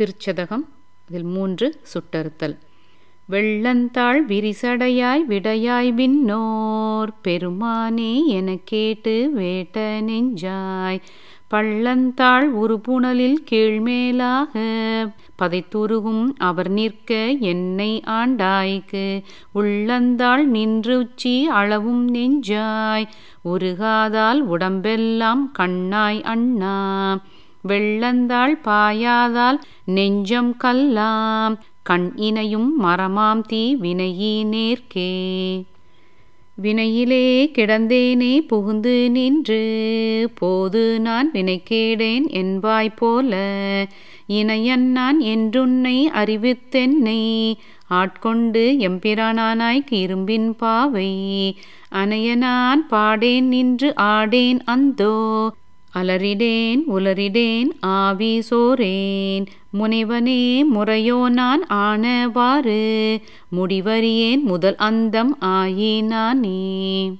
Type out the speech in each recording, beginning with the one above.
திருச்சதகம் இதில் மூன்று சுட்டறுத்தல். வெள்ளந்தாள் விரிசடையாய் விடையாய் விண்ணோர் பெருமானே என கேட்டு வேட்ட நெஞ்சாய். பள்ளந்தாள் உருபுணலில் கீழ்மேலாக பதைத்துருகும் அவர் நிற்க என்னை ஆண்டாய்க்கு. உள்ளந்தாள் நின்று உச்சி அளவும் நெஞ்சாய். உருகாதால் உடம்பெல்லாம் கண்ணாய் அண்ணா. வெள்ளந்தாள் பாயாதால் நெஞ்சம் கல்லாம் கண் இணையும் மரமாம் தீ வினையி நேர்க்கே. வினையிலே கிடந்தேனே புகுந்து நின்று போது நான் வினைக்கேடேன் என்பாய் போல இணையன் நான் என்றுன்னை அறிவித்தென்னை ஆட்கொண்டு எம்பிரானானாய் இரும்பின் பாவை அனைய நான் பாடேன் நின்று ஆடேன் அந்தோ அலறிடேன் உலறிடேன் ஆவி சோரேன் முனைவனே முறையோ நான் ஆனவாறு. முடிவறியேன் முதல் அந்தம் ஆயினானே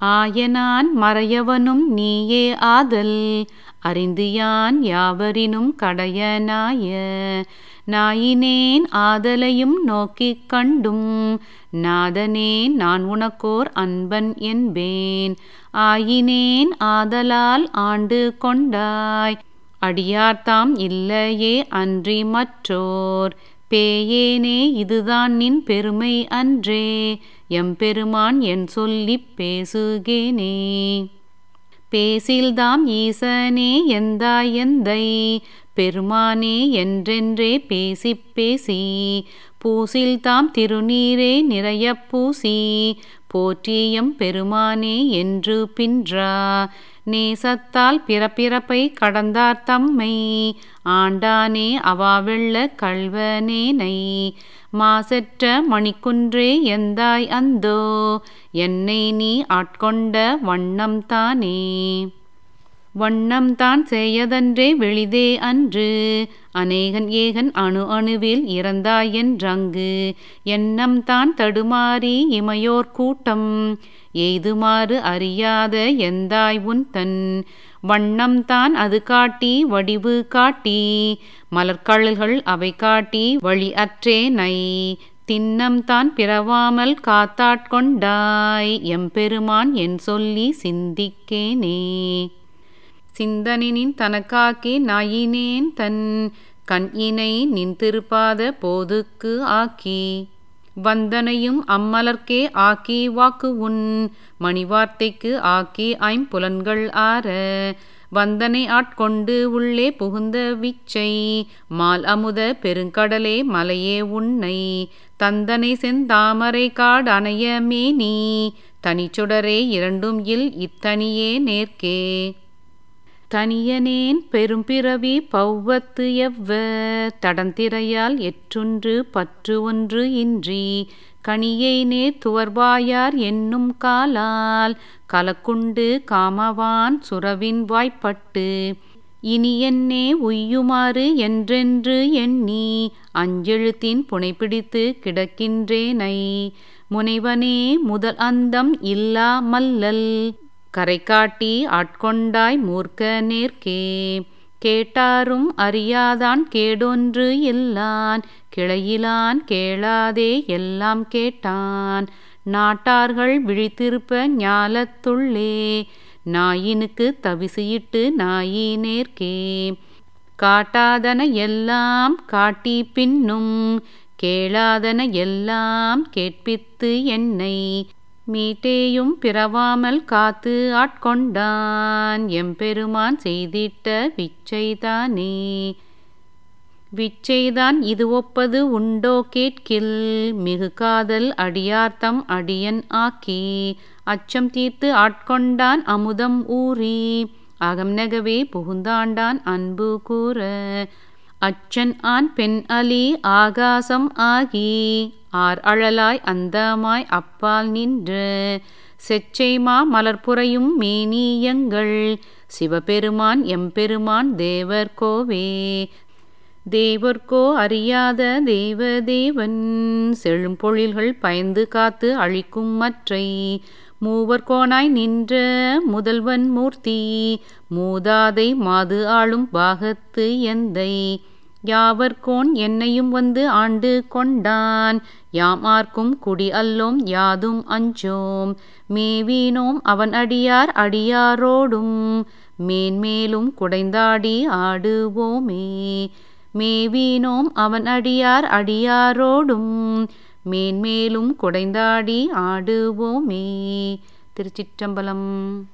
ஆயனான் மறையவனும் நீயே ஆதல். அறிந்து யான் யாவரினும் கடையனாய. நாயினேன் ஆதலையும் நோக்கிக் கண்டும். நாதனேன் நான் உனக்கோர் அன்பன் என்பேன். ஆயினேன் ஆதலால் ஆண்டு கொண்டாய். அடியார்த்தாம் இல்லையே அன்றி மற்றோர். பேயேனே இதுதான் நின் பெருமை அன்றே. எம்பெருமான் என் சொல்லிப் பேசுகேனே. பேசில்தாம் ஈசனே எந்தாய் எந்தை? பெருமானே என்றென்றே பேசிப் பேசி பூசில் தாம் திருநீரே நிறைய பூசி போற்றியம் பெருமானே என்று பின்றா நேசத்தால் பிறப்பிறப்பை கடந்தார் தம்மை ஆண்டானே அவாவெள்ள கல்வனேனை மாசற்ற மணிக்குன்றே எந்தாய் அந்தோ என்னை நீ ஆட்கொண்ட வண்ணம் தானே. வண்ணம் தான் செய்யதன்றே வெளிதே அன்று. அநேகன் ஏகன் அணு அணுவில் இறந்தாயென்றங்கு எண்ணம் தான் தடுமாறி இமையோர் கூட்டம். எய்துமாறு அறியாத எந்தாய் உன் தன் வண்ணம் தான் அது காட்டி வடிவு காட்டி. மலர்கழல்கள் அவை காட்டி வழி அற்றே நை. தின்னம் தான் பிறவாமல் காத்தாட்கொண்டாய். எம்பெருமான் என் சொல்லி சிந்திக்கேனே. சிந்தனினின் தனக்காக்கி நாயினேன் தன் கண் நின் திருப்பாத போதுக்கு ஆக்கி. வந்தனையும் அம்மலர்க்கே ஆக்கி வாக்கு உன் மணிவார்த்தைக்கு ஆக்கி ஐம்புலன்கள் ஆற. வந்தனை ஆட்கொண்டு உள்ளே புகுந்த விச்சை மால் அமுத பெருங்கடலே மலையே உன்னை. தந்தனை செந்தாமரை காடு அணைய மேனி. தனிச்சுடரே இரண்டும் இல் இத்தனியே நேர்க்கே. தனியனேன் பெரும்பிறவி பௌவத்து எவ்வ? தடந்திரையால் எற்றொன்று பற்று ஒன்று இன்றி கனியை துவர்வாயார் என்னும் காலால் கலக்குண்டு காமவான் சுரவின் வாய்ப்பட்டு இனி என்னே உய்யுமாறு என்றென்று எண்ணி அஞ்செழுத்தின் புனைப்பிடித்து கிடக்கின்றேனை முனைவனே முதல் அந்தம் இல்லா மல்லல் கரை காட்டி ஆட்கொண்டாய் மூர்க்க நேர்க்கே. கேட்டாரும் அறியாதான் கேடொன்று இல்லான் கிளையிலான் கேளாதே எல்லாம் கேட்டான். நாட்டார்கள் விழித்திருப்ப ஞாலத்துள்ளே. நாயினுக்கு தவிசியிட்டு நாயி நேர்க்கே. காட்டாதன எல்லாம் காட்டி பின்னும். கேளாதன எல்லாம் கேட்பித்து என்னை. மீட்டேயும் பிறவாமல் காத்து ஆட்கொண்டான். எம்பெருமான் செய்திட்ட விச்சைதானே? விச்சைதான் இது ஒப்பது உண்டோ கேட்கில்? மிகு காதல் அடியார்த்தம் அடியன் ஆக்கி. அச்சம் தீர்த்து ஆட்கொண்டான் அமுதம் ஊறி. அகம் நெகவே புகுந்தாண்டான் அன்பு கூற. அச்சன் ஆண் பெண் அலி ஆகாசம் ஆகி ஆர் அழலாய் அந்தமாய் அப்பால் நின்று. செச்சைமா மலர்புறையும் மேனியங்கள் சிவபெருமான் எம்பெருமான் தேவர்கோவே. தேவர்கோ தேவர்க்கோ அறியாத தேவதேவன் செழும் பொழில்கள் பயந்து காத்து அழிக்கும் மற்றை. மூவர் மூவர்கோனாய் நின்ற முதல்வன் மூர்த்தி. மூதாதை மாது ஆளும் பாகத்து எந்தை. யாவர்கோன் என்னையும் வந்து ஆண்டு கொண்டான். யாமார்க்கும் குடி அல்லோம் யாதும் அஞ்சோம். மேவீனோம் அவன் அடியார் அடியாரோடும். மேன்மேலும் குடைந்தாடி ஆடுவோமே. மேவீனோம் அவன் அடியார் அடியாரோடும். மேன்மேலும் குடைந்தாடி ஆடுவோமே. திருச்சிற்றம்பலம்.